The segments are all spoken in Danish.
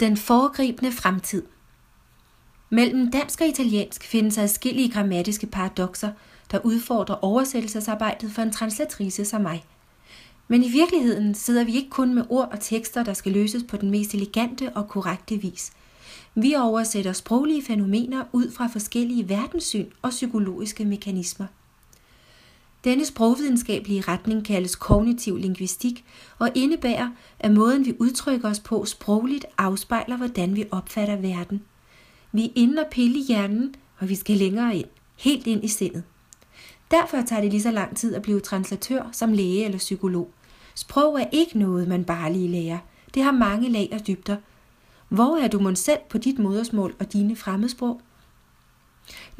Den foregribende fremtid. Mellem dansk og italiensk findes adskillige grammatiske paradoxer, der udfordrer oversættelsesarbejdet for en translatrice som mig. Men i virkeligheden sidder vi ikke kun med ord og tekster, der skal løses på den mest elegante og korrekte vis. Vi oversætter sproglige fænomener ud fra forskellige verdenssyn og psykologiske mekanismer. Denne sprogvidenskabelige retning kaldes kognitiv lingvistik og indebærer, at måden vi udtrykker os på sprogligt afspejler, hvordan vi opfatter verden. Vi er inde og pille i hjernen, og vi skal længere ind, helt ind i sindet. Derfor tager det lige så lang tid at blive translatør som læge eller psykolog. Sprog er ikke noget, man bare lige lærer. Det har mange lag og dybder. Hvor er du mon selv på dit modersmål og dine fremmedsprog?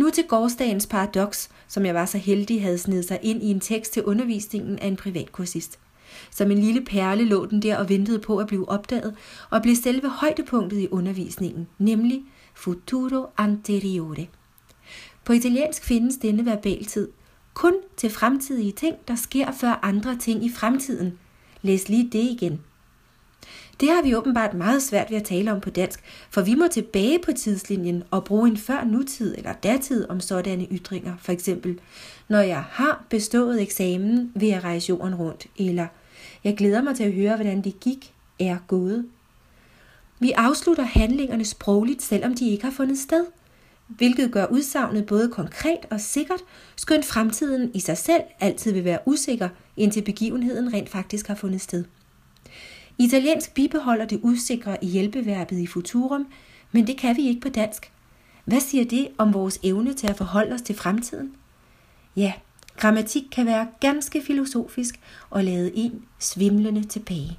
Nu til gårdsdagens paradoks, som jeg var så heldig havde snedet sig ind i en tekst til undervisningen af en privatkursist. Som en lille perle lå den der og ventede på at blive opdaget og blev selve højdepunktet i undervisningen, nemlig futuro anteriore. På italiensk findes denne verbaltid kun til fremtidige ting, der sker før andre ting i fremtiden. Læs lige det igen. Det har vi åbenbart meget svært ved at tale om på dansk, for vi må tilbage på tidslinjen og bruge en før nutid eller datid om sådanne ytringer. For eksempel, når jeg har bestået eksamen, vil jeg rejse jorden rundt, eller jeg glæder mig til at høre, hvordan det gik, er gået. Vi afslutter handlingerne sprogligt, selvom de ikke har fundet sted, hvilket gør udsagnet både konkret og sikkert, skønt fremtiden i sig selv altid vil være usikker, indtil begivenheden rent faktisk har fundet sted. Italiensk bibeholder det usikre i hjælpeverbet i futurum, men det kan vi ikke på dansk. Hvad siger det om vores evne til at forholde os til fremtiden? Ja, grammatik kan være ganske filosofisk og lade en svimlende tilbage.